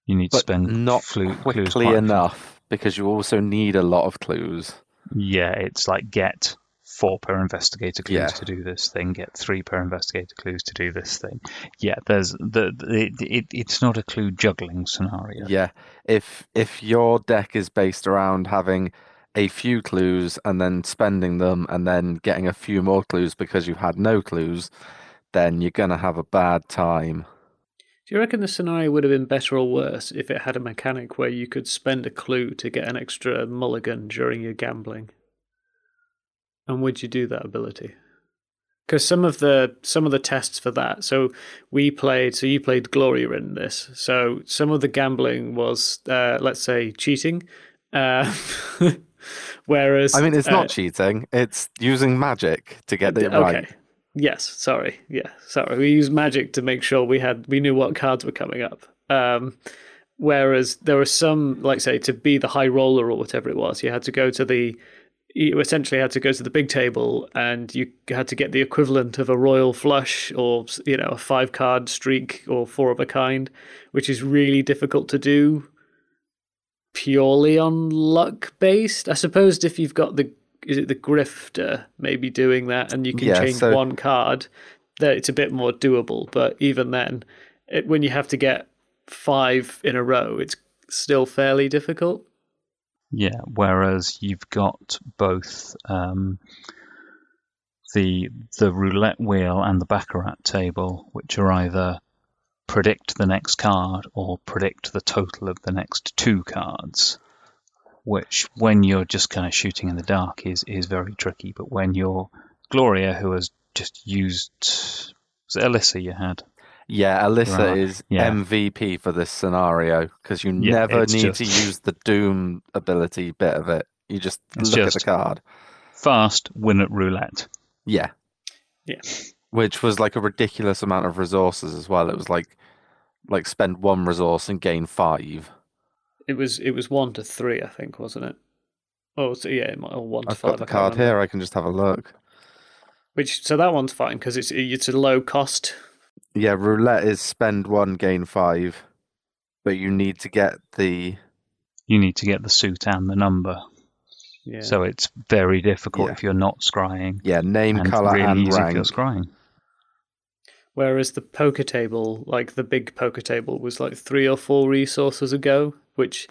you need to spend not flu- quickly quite- enough because you also need a lot of clues. Yeah, it's like get four per investigator clues Yeah. to do this thing, get three per investigator clues to do this thing. Yeah, there's the, the it, it, it's not a clue juggling scenario. Yeah. If if your deck is based around having a few clues and then spending them and then getting a few more clues because you've had no clues, then you're gonna have a bad time. Do you reckon the scenario would have been better or worse if it had a mechanic where you could spend a clue to get an extra mulligan during your gambling? And would you do that ability? Because some of the some of the tests for that, so we played, so you played Gloria in this. So some of the gambling was, uh, let's say, cheating. Uh, (laughs) whereas, I mean, it's uh, not cheating; it's using magic to get it okay. right. Yes, sorry. Yeah, sorry. We used magic to make sure we had we knew what cards were coming up. Um, whereas there were some, like say, to be the high roller or whatever it was, you had to go to the you essentially had to go to the big table and you had to get the equivalent of a royal flush or you know a five card streak or four of a kind, which is really difficult to do purely on luck based. I suppose if you've got the is it the grifter maybe doing that and you can Yeah, change so- one card, that it's a bit more doable. But even then, it, when you have to get five in a row, it's still fairly difficult. Yeah, whereas you've got both um, the the roulette wheel and the baccarat table, which are either predict the next card or predict the total of the next two cards. Which, when you're just kind of shooting in the dark, is is very tricky. But when you're Gloria, who has just used was it Alyssa you had? Yeah, Alyssa Right, is yeah. MVP for this scenario because you Yeah, never it's need to use the Doom ability bit of it. You just It's look at just- the card. Fast win at roulette. Yeah. Yeah. Which was like a ridiculous amount of resources as well. It was like like spend one resource and gain five. It was it was one to three, I think, wasn't it? Oh, so yeah, it might, or one to I've five. got the card remember. here. I can just have a look. Which so that one's fine because it's it's a low cost. Yeah, roulette is spend one, gain five, but you need to get the You need to get the suit and the number. Yeah. So it's very difficult Yeah. if you're not scrying. yeah name, and color, really and easy if rank. you're scrying. Whereas the poker table, like the big poker table, was like three or four resources ago, which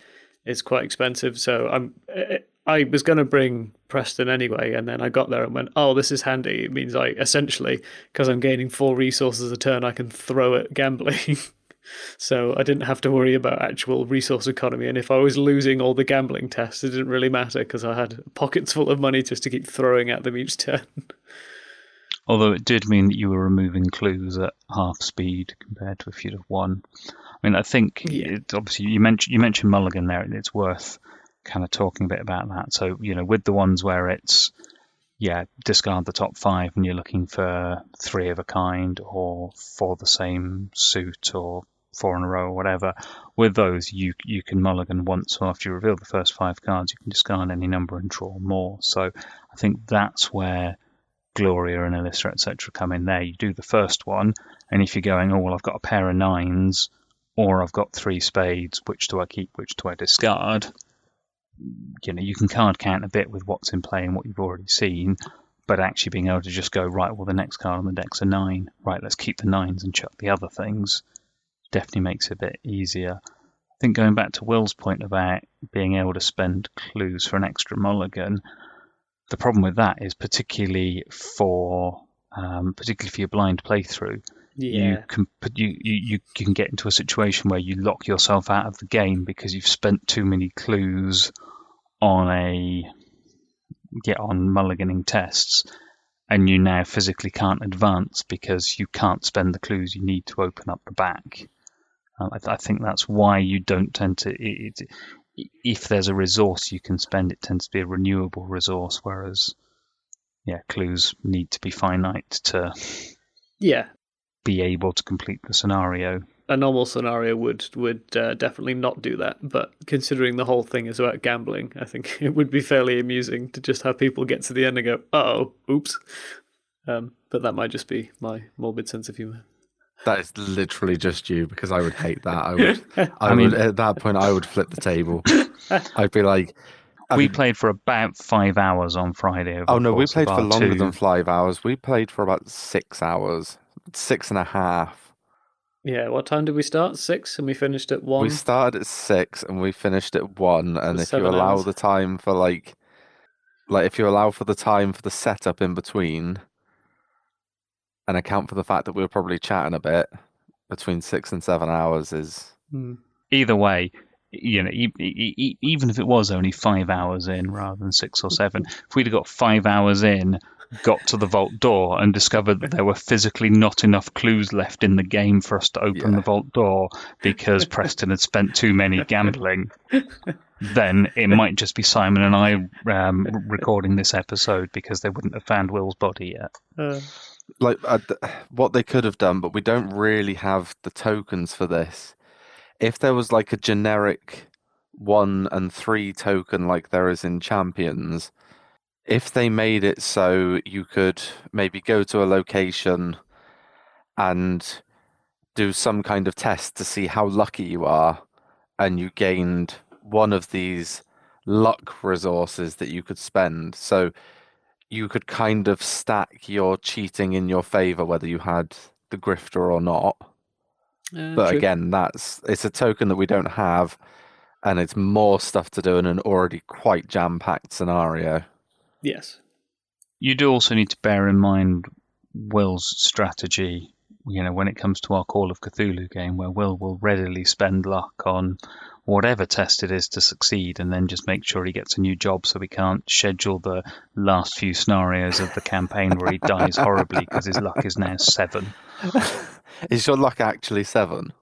is quite expensive. So I'm eh, I was going to bring Preston anyway, and then I got there and went, "Oh, this is handy." It means I essentially, because I'm gaining four resources a turn, I can throw at gambling. (laughs) so I didn't have to worry about actual resource economy. And if I was losing all the gambling tests, it didn't really matter because I had pockets full of money just to keep throwing at them each (laughs) turn. Although it did mean that you were removing clues at half speed compared to if you'd have won. I mean, I think Yeah. it, obviously you mentioned you mentioned Mulligan there, it's worth kind of talking a bit about that. So you know, with the ones where it's yeah, discard the top five, and you're looking for three of a kind or for the same suit or four in a row or whatever. With those, you you can mulligan once. So after you reveal the first five cards, you can discard any number and draw more. So I think that's where Gloria and Alyssa, etc., come in there. You do the first one, and if you're going, oh, well, I've got a pair of nines, or I've got three spades, which do I keep, which do I discard? You know, you can card count a bit with what's in play and what you've already seen, but actually being able to just go, right, well, the next card on the deck's a nine. Right, let's keep the nines and chuck the other things definitely makes it a bit easier. I think going back to Will's point about being able to spend clues for an extra mulligan, the problem with that is particularly for um, particularly for your blind playthrough, you can put you, you you can get into a situation where you lock yourself out of the game because you've spent too many clues on a get on mulliganing tests and you now physically can't advance because you can't spend the clues you need to open up the back. Uh, I, th- I think that's why you don't tend to. It, it, if there's a resource you can spend, it tends to be a renewable resource, whereas, yeah, clues need to be finite to yeah, be able to complete the scenario. A normal scenario would would uh, definitely not do that. But considering the whole thing is about gambling, I think (laughs) it would be fairly amusing to just have people get to the end and go, "Oh, oops." Um, but that might just be my morbid sense of humor. That is literally just you because I would hate that. I would. (laughs) I, I mean- would at that point I would flip the table. (laughs) I'd be like, I we mean- played for about five hours on Friday. oh no, we played for longer two- than five hours. We played for about six hours, six and a half. Yeah, what time did we start? Six, and we finished at one. We started at six and we finished at one. And if you allow hours. the time for like, like if you allow for the time for the setup in between, and account for the fact that we were probably chatting a bit between six and seven hours is Hmm. either way, you know, e- e- e- even if it was only five hours in rather than six or seven, (laughs) if we'd have got five hours in, got to the vault door and discovered that there were physically not enough clues left in the game for us to open Yeah. the vault door because Preston had spent too many gambling, then it might just be Simon and I um, recording this episode because they wouldn't have found Will's body yet. Uh, like uh, what they could have done, but we don't really have the tokens for this. If there was like a generic one and three token like there is in Champions, if they made it so you could maybe go to a location and do some kind of test to see how lucky you are, and you gained one of these luck resources that you could spend. So you could kind of stack your cheating in your favor, whether you had the grifter or not. Uh, But true. again, that's it's a token that we don't have, and it's more stuff to do in an already quite jam-packed scenario. Yes, You do also need to bear in mind Will's strategy, you know, when it comes to our Call of Cthulhu game, where Will will readily spend luck on whatever test it is to succeed and then just make sure he gets a new job so we can't schedule the last few scenarios of the campaign where he dies horribly because his luck is now seven. (laughs) Is your luck actually seven?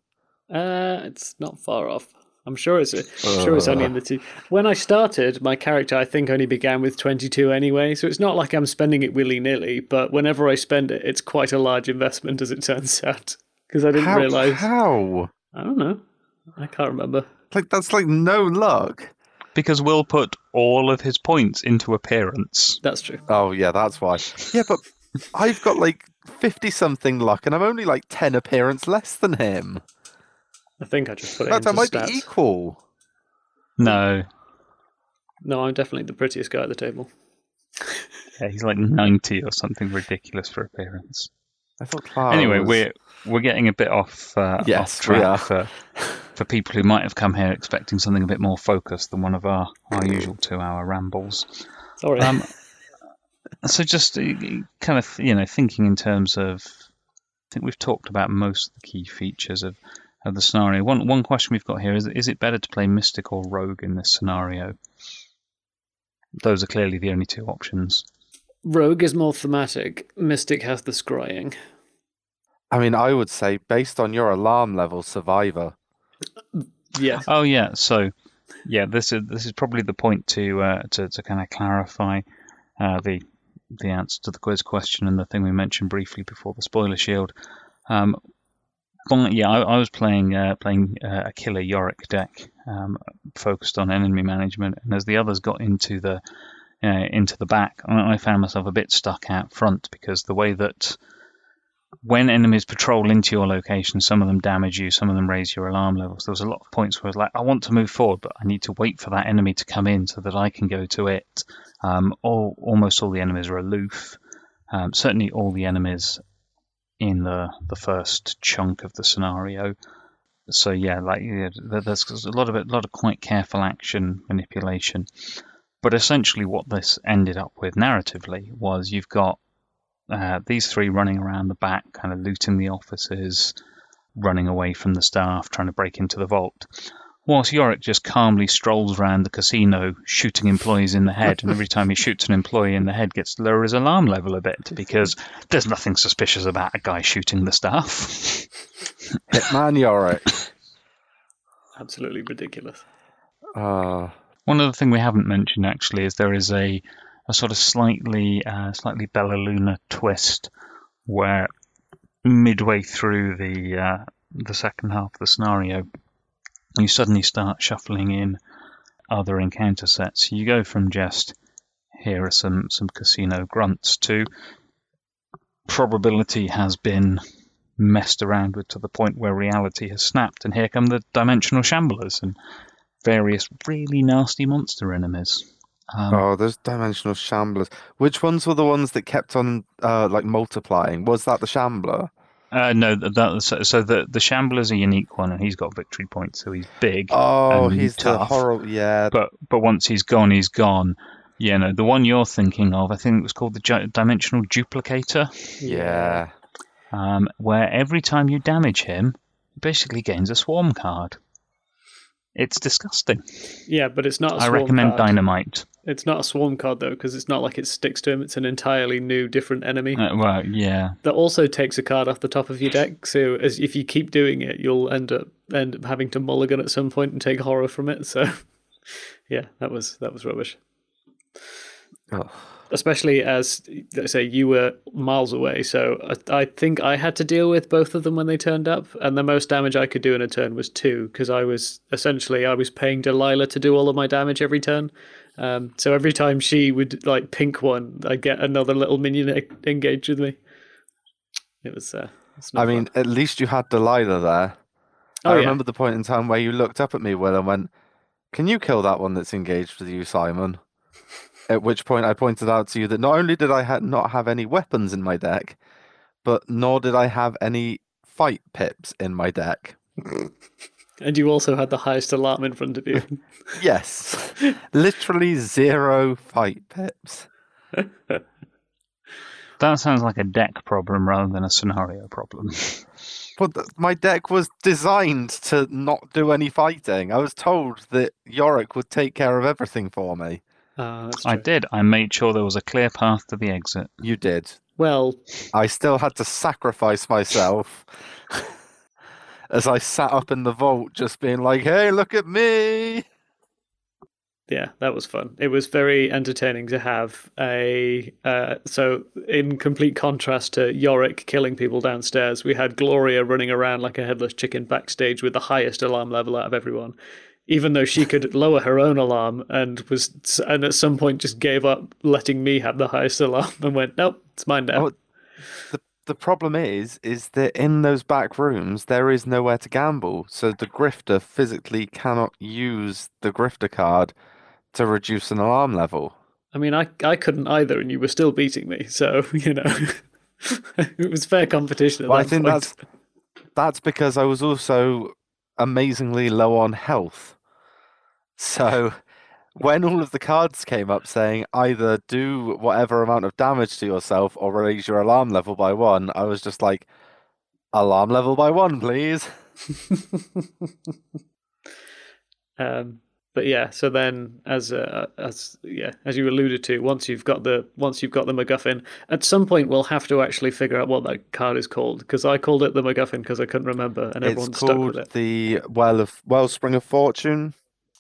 uh, it's not far off. I'm sure it's sure it's only in the uh. two. When I started, my character I think only began with 22 anyway, so it's not like I'm spending it willy nilly. But whenever I spend it, it's quite a large investment, as it turns (laughs) out. Because I didn't how, realize. How? I don't know. I can't remember. Like that's like no luck. Because Will put all of his points into appearance. That's true. Oh yeah, that's why. Yeah, but I've got like fifty something luck, and I'm only like ten appearance less than him. I think I just put it That, into that might stats. be equal. No. No, I'm definitely the prettiest guy at the table. Yeah, he's like 90 or something ridiculous for appearance. I thought Clara anyway, was- we're we're getting a bit off, uh, Yes, off we track are. for for people who might have come here expecting something a bit more focused than one of our, our usual two-hour rambles. Sorry. Um, so just uh, kind of you know thinking in terms of, I think we've talked about most of the key features of, of the scenario. One one question we've got here is: Is it better to play Mystic or Rogue in this scenario? Those are clearly the only two options. Rogue is more thematic. Mystic has the scrying. I mean, I would say based on your alarm level, Survivor. Yeah. Oh yeah, so yeah, this is this is probably the point to uh, to to kind of clarify uh, the the answer to the quiz question and the thing we mentioned briefly before the spoiler shield. Um, yeah, I, I was playing uh, playing uh, a killer Yorick deck, um, focused on enemy management, and as the others got into the uh, into the back, I, I found myself a bit stuck out front because the way that when enemies patrol into your location, some of them damage you, some of them raise your alarm levels. There was a lot of points where I was like, I want to move forward, but I need to wait for that enemy to come in so that I can go to it. Um, all, almost all the enemies are aloof. Um, certainly, all the enemies in the the first chunk of the scenario. So yeah, like yeah, there's a lot of a lot of quite careful action manipulation. But essentially, what this ended up with narratively was you've got uh, these three running around the back, kind of looting the offices, running away from the staff, trying to break into the vault. Whilst Yorick just calmly strolls around the casino, shooting employees in the head, and every time he shoots an employee in the head, gets to lower his alarm level a bit because there's nothing suspicious about a guy shooting the staff. (laughs) Hitman Yorick. Absolutely ridiculous. Uh, One other thing we haven't mentioned actually is there is a, a sort of slightly uh, slightly Bella Luna twist where midway through the uh, the second half of the scenario, you suddenly start shuffling in other encounter sets. You go from just here are some some casino grunts to probability has been messed around with to the point where reality has snapped, and here come the dimensional shamblers and various really nasty monster enemies. Um, oh, those dimensional shamblers. Which ones were the ones that kept on uh, like multiplying? Was that the shambler? Uh, no, that, that so, so the the Shambler's a unique one, and he's got victory points, so he's big. Oh, he's the tough. Yeah, But but once he's gone, he's gone. Yeah, no, the one you're thinking of, I think it was called the Dimensional Duplicator, yeah. um, where every time you damage him, he basically gains a swarm card. It's disgusting. Yeah, but it's not. A I swarm recommend card. Dynamite. It's not a swarm card though, because it's not like it sticks to him. It's an entirely new, different enemy Uh, well, yeah, that also takes a card off the top of your deck. So as if you keep doing it, you'll end up end up having to mulligan at some point and take horror from it. So (laughs) yeah, that was that was rubbish. Oh. Especially as say you were miles away. So I, I think I had to deal with both of them when they turned up, and the most damage I could do in a turn was two because I was essentially I was paying Delilah to do all of my damage every turn. Um, so every time she would like pink one, I'd get another little minion engaged with me. It was. Uh, I mean, fun. at least you had Delilah there. Oh, I yeah. remember the point in time where you looked up at me, Will, and went, "Can you kill that one that's engaged with you, Simon?" At which point I pointed out to you that not only did I ha- not have any weapons in my deck, but nor did I have any fight pips in my deck. (laughs) and you also had the highest alarm in front of you. (laughs) Yes, literally zero fight pips. (laughs) That sounds like a deck problem rather than a scenario problem. But th- my deck was designed to not do any fighting. I was told that Yorick would take care of everything for me. That's I did. I made sure there was a clear path to the exit. You did. Well, I still had to sacrifice myself (laughs) as I sat up in the vault, just being like, "Hey, look at me!" yeah, that was fun. It was very entertaining to have a. Uh, so, in complete contrast to Yorick killing people downstairs, we had Gloria running around like a headless chicken backstage with the highest alarm level out of everyone. Even though she could lower her own alarm and was, and at some point just gave up letting me have the highest alarm and went, nope, it's mine now. Oh, the the problem is, is that in those back rooms there is nowhere to gamble, so the grifter physically cannot use the grifter card to reduce an alarm level. I mean, I I couldn't either, and you were still beating me. So (laughs) you know, (laughs) it was fair competition. At Well, I think point. that's that's because I was also amazingly low on health. So when all of the cards came up saying either do whatever amount of damage to yourself or raise your alarm level by one, I was just like, alarm level by one, please. (laughs) Um, but yeah, so then as uh, as yeah, as you alluded to, once you've got the once you've got the MacGuffin, at some point we'll have to actually figure out what that card is called because I called it the MacGuffin because I couldn't remember, and everyone's it's stuck with it. the Well of Wellspring of Fortune.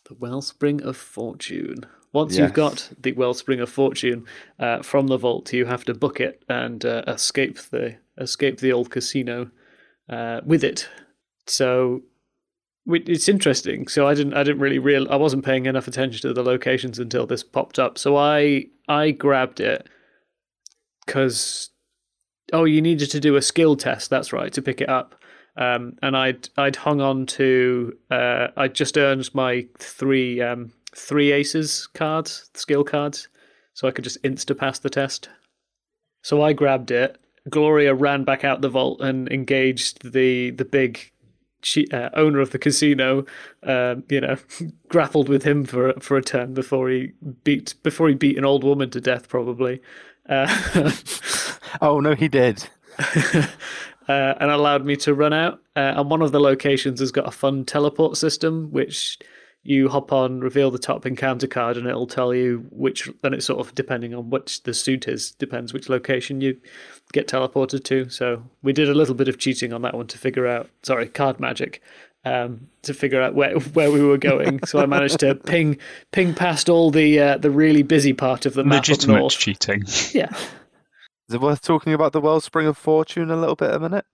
The Wellspring of Fortune. Once Yes. you've got the Wellspring of Fortune uh, from the vault, you have to book it and uh, escape the escape the old casino uh, with it. So it's interesting. So I didn't I didn't really real I wasn't paying enough attention to the locations until this popped up. So I I grabbed it because oh you needed to do a skill test. That's right to pick it up. Um, and I'd I'd hung on to uh, I just earned my three um, three aces cards skill cards, so I could just insta pass the test. So I grabbed it. Gloria ran back out the vault and engaged the the big she, uh, owner of the casino. Um, you know, (laughs) grappled with him for for a turn before he beat before he beat an old woman to death, probably. Uh, (laughs) Oh no, he did. (laughs) uh, and allowed me to run out. Uh, and one of the locations has got a fun teleport system, which you hop on, reveal the top encounter card, and it'll tell you which. Then it's sort of depending on which the suit is, depends which location you get teleported to. So we did a little bit of cheating on that one to figure out. Sorry, card magic. Um, to figure out where (laughs) where we were going, so I managed to ping ping past all the uh, the really busy part of the map Legitimate cheating. Yeah, (laughs) Is it worth talking about the Wellspring of Fortune a little bit a minute?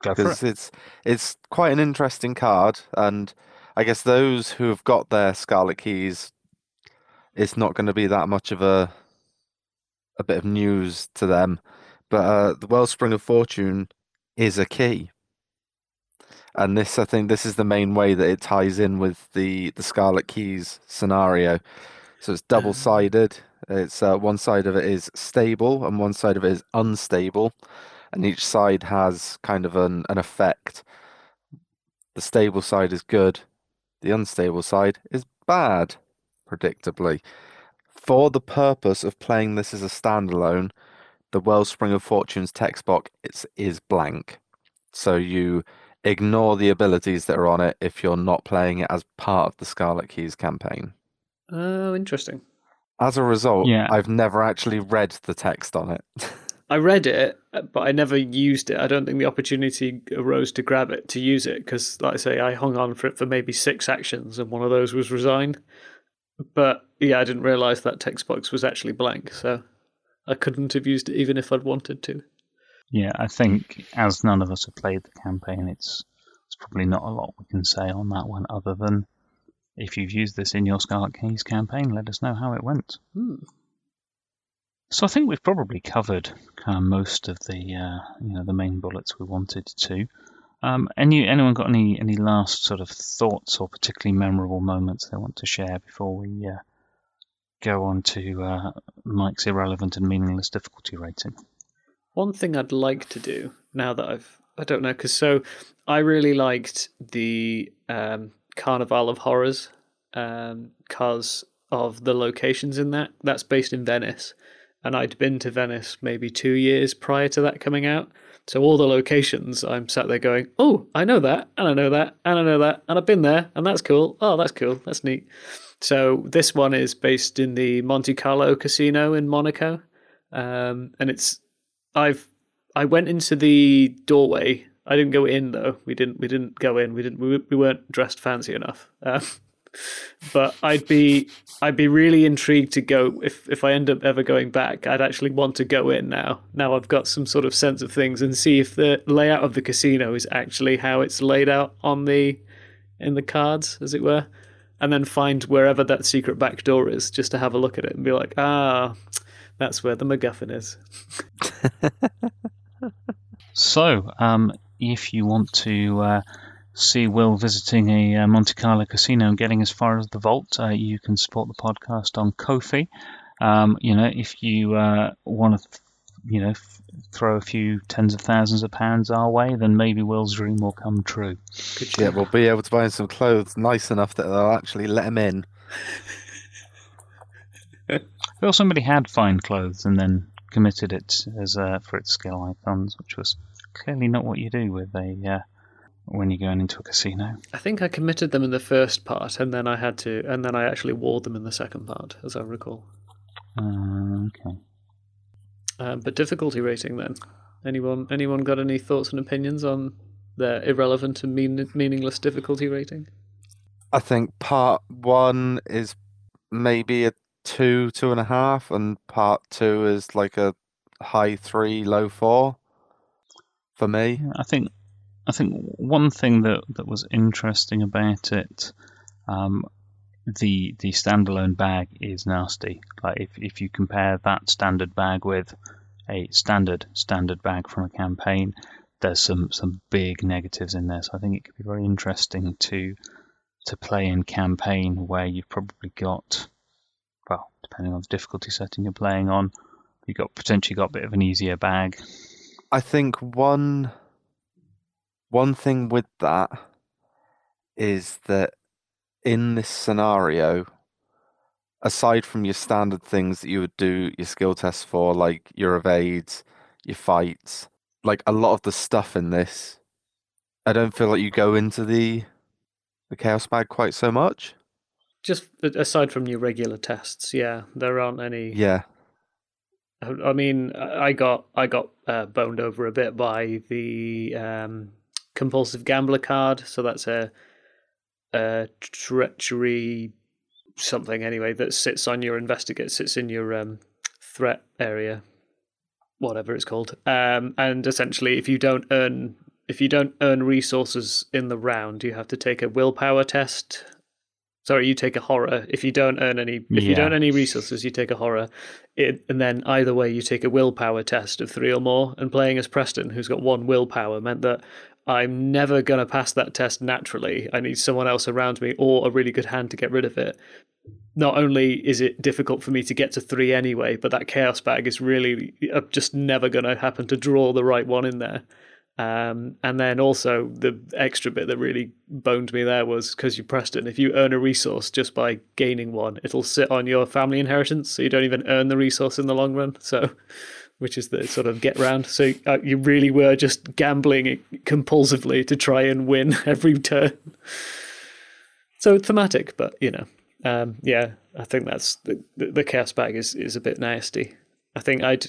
Because it. it's it's quite an interesting card, and I guess those who have got their Scarlet Keys, it's not going to be that much of a a bit of news to them. But uh, the Wellspring of Fortune is a key, and this I think this is the main way that it ties in with the the Scarlet Keys scenario. So it's double sided. It's uh, one side of it is stable, and one side of it is unstable and each side has kind of an, an effect. The stable side is good, the unstable side is bad, predictably. For the purpose of playing this as a standalone, the Wellspring of Fortune's text box is, is blank. So you ignore the abilities that are on it if you're not playing it as part of the Scarlet Keys campaign. oh, interesting. As a result, Yeah. I've never actually read the text on it. (laughs) I read it, but I never used it. I don't think the opportunity arose to grab it to use it because, like I say, I hung on for it for maybe six actions, and one of those was resign. but yeah, I didn't realize that text box was actually blank, so I couldn't have used it even if I'd wanted to. Yeah, I think as none of us have played the campaign, it's it's probably not a lot we can say on that one, other than if you've used this in your Scarlet Keys campaign, let us know how it went. Hmm. So I think we've probably covered kind of most of the uh, you know the main bullets we wanted to. Um, any anyone got any any last sort of thoughts or particularly memorable moments they want to share before we uh, go on to uh, Mike's irrelevant and meaningless difficulty rating? One thing I'd like to do now that I've I don't know because so I really liked the um, Carnival of Horrors because of the locations in that. That's based in Venice, and I'd been to Venice maybe two years prior to that coming out. So all the locations, I'm sat there going, "Oh, I know that, and I know that, and I know that, and I've been there, and that's cool. Oh, that's cool. That's neat." So this one is based in the Monte Carlo Casino in Monaco, um, and it's I've I went into the doorway. I didn't go in though. We didn't. We didn't go in. We didn't. We, we weren't dressed fancy enough. Um, (laughs) but I'd be I'd be really intrigued to go if if I end up ever going back. I'd actually want to go in now. Now I've got some sort of sense of things and see if the layout of the casino is actually how it's laid out on the in the cards, as it were, and then find wherever that secret back door is, just to have a look at it and be like, ah, that's where the MacGuffin is. (laughs) So, um, if you want to uh, see Will visiting a uh, Monte Carlo casino and getting as far as the vault, uh, you can support the podcast on Ko-fi. Um, you know, if you uh, want to, th- you know, f- throw a few tens of thousands of pounds our way, then maybe Will's dream will come true. Yeah, we'll be able to buy him some clothes nice enough that they'll actually let him in. (laughs) Well, somebody had fine clothes and then committed it as uh, for its skill icons, which was clearly not what you do with a uh, when you're going into a casino. I think I committed them in the first part, and then I had to, and then I actually wore them in the second part, as I recall. Uh, okay. Um, but difficulty rating then. Anyone anyone got any thoughts and opinions on the irrelevant and mean, meaningless difficulty rating? I think part one is maybe a two, two and a half, and part two is like a high three, low four for me. I think I think one thing that, that was interesting about it, um, the the standalone bag is nasty. Like if if you compare that standard bag with a standard standard bag from a campaign, there's some some big negatives in there. So I think it could be very interesting to to play in campaign where you've probably got well, depending on the difficulty setting you're playing on, you've got potentially got a bit of an easier bag. I think one one thing with that is that in this scenario, aside from your standard things that you would do your skill tests for, like your evades, your fights, like a lot of the stuff in this, I don't feel like you go into the the chaos bag quite so much. Just aside from your regular tests, yeah, there aren't any. Yeah, I mean, I I got I got uh, boned over a bit by the um, compulsive gambler card. So that's a, a treachery something anyway that sits on your investigate sits in your um, threat area, whatever it's called. Um, and essentially, if you don't earn if you don't earn resources in the round, you have to take a willpower test. Sorry, you take a horror. If you don't earn any, if you don't earn any resources, you take a horror. It, and then either way, you take a willpower test of three or more. And playing as Preston, who's got one willpower, meant that I'm never going to pass that test naturally. I need someone else around me or a really good hand to get rid of it. Not only is it difficult for me to get to three anyway, but that chaos bag is really I'm just never going to happen to draw the right one in there. Um, and then also the extra bit that really boned me there was because you pressed it. And if you earn a resource just by gaining one, it'll sit on your family inheritance, so you don't even earn the resource in the long run. So, which is the sort of get round. So uh, you really were just gambling compulsively to try and win (laughs) every turn. So thematic, but you know, um, yeah, I think that's the, the the chaos bag is is a bit nasty. I think I'd,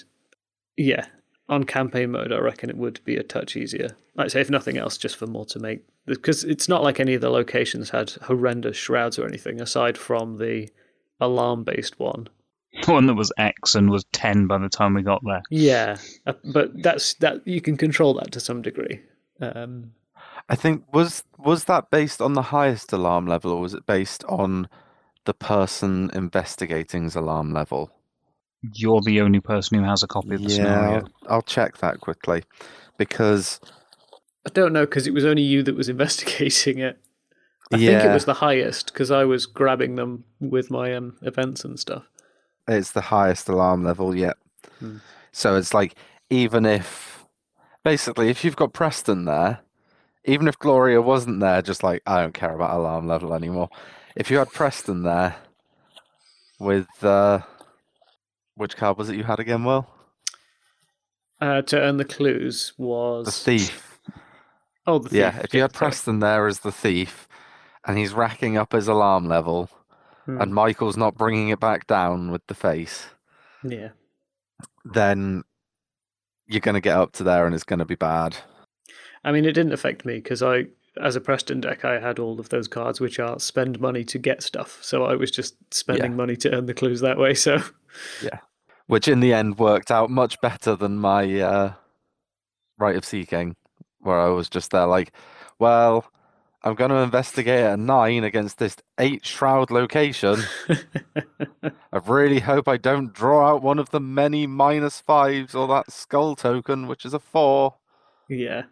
yeah, on campaign mode, I reckon it would be a touch easier. Like I say, if nothing else, just for more to make because it's not like any of the locations had horrendous shrouds or anything aside from the alarm based one. (laughs) The one that was X and was 10 by the time we got there. Yeah, uh, but that's that you can control that to some degree. Um, I think was was that based on the highest alarm level, or was it based on the person investigating's alarm level? You're the only person who has a copy of the yeah, scenario. I'll, I'll check that quickly because I don't know because it was only you that was (laughs) investigating it. I yeah, think it was the highest because I was grabbing them with my um, events and stuff. it's the highest alarm level yet. Hmm. So it's like even if basically if you've got Preston there, even if Gloria wasn't there, just like I don't care about alarm level anymore. If you had Preston there with uh which card was it you had again, Will? Uh, to earn the clues was The thief. Oh, the thief. Yeah, if you had. Preston there as the thief and he's racking up his alarm level Hmm. and Michael's not bringing it back down with the face, yeah. then you're going to get up to there and it's going to be bad. I mean, it didn't affect me because I, as a Preston deck, I had all of those cards which are spend money to get stuff. So I was just spending Yeah. money to earn the clues that way. So which in the end worked out much better than my uh, Rite of Seeking, where I was just there like, well, I'm going to investigate a nine against this eight shroud location. (laughs) I really hope I don't draw out one of the many minus fives or that skull token, which is a four. yeah,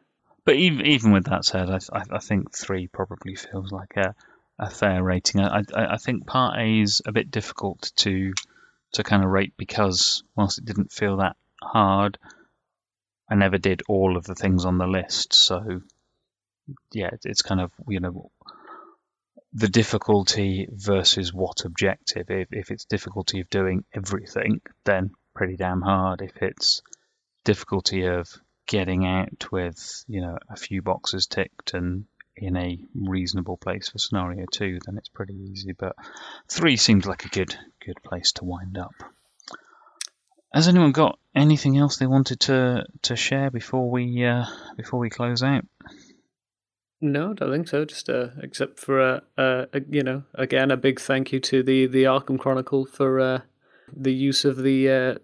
But even, even with that said, I, I, I think three probably feels like a, a fair rating. I, I, I think Part A is a bit difficult to to kind of rate because whilst it didn't feel that hard, I never did all of the things on the list. So yeah, it's kind of you know the difficulty versus what objective. If if it's difficulty of doing everything, then pretty damn hard. If it's difficulty of getting out with you know a few boxes ticked and in a reasonable place for scenario two, then it's pretty easy. But three seems like a good good place to wind up. Has anyone got anything else they wanted to to share before we uh, before we close out? no, I don't think so. Just uh, except for uh, uh, you know, again, a big thank you to the the Arkham Chronicle for uh, the use of the uh,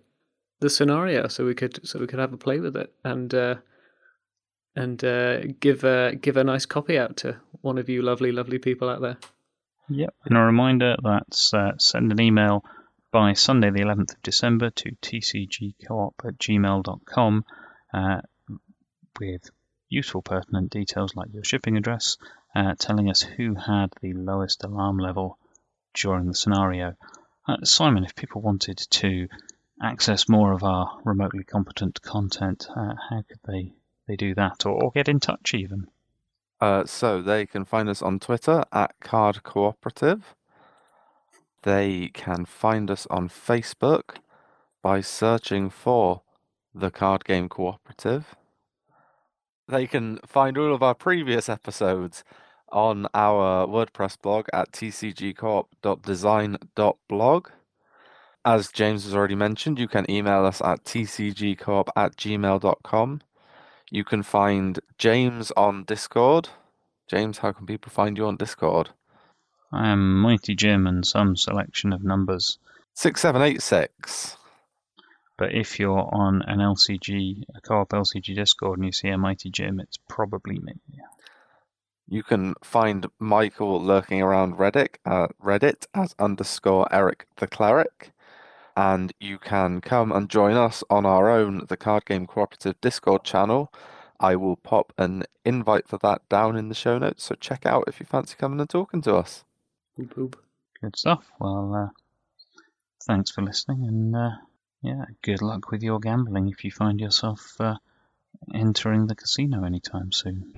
the scenario, so we could so we could have a play with it and uh, and uh, give uh, give a nice copy out to one of you lovely lovely people out there. Yep. And a reminder that's uh, send an email by Sunday, the 11th of December, to tcgcoop at gmail.com uh, with useful, pertinent details like your shipping address, uh, telling us who had the lowest alarm level during the scenario. Uh, Simon, if people wanted to access more of our remotely competent content, uh, how could they, they do that or, or get in touch even? Uh, so they can find us on Twitter at Card Cooperative. They can find us on Facebook by searching for the Card Game Cooperative. They can find all of our previous episodes on our WordPress blog at tcgcoop.design.blog. As James has already mentioned, you can email us at tcgcoop at gmail.com. You can find James on Discord. James, how can people find you on Discord? I am Mighty Jim and some selection of numbers. 6786. But if you're on an LCG, a co-op LCG Discord, and you see a Mighty Jim, it's probably me. You can find Michael lurking around Reddit, uh, Reddit as underscore Eric the Cleric. And you can come and join us on our own, the Card Game Cooperative Discord channel. I will pop an invite for that down in the show notes, so check out if you fancy coming and talking to us. Boop, boop. Good stuff. Well, uh, thanks for listening, and uh, yeah, good luck with your gambling if you find yourself uh, entering the casino anytime soon.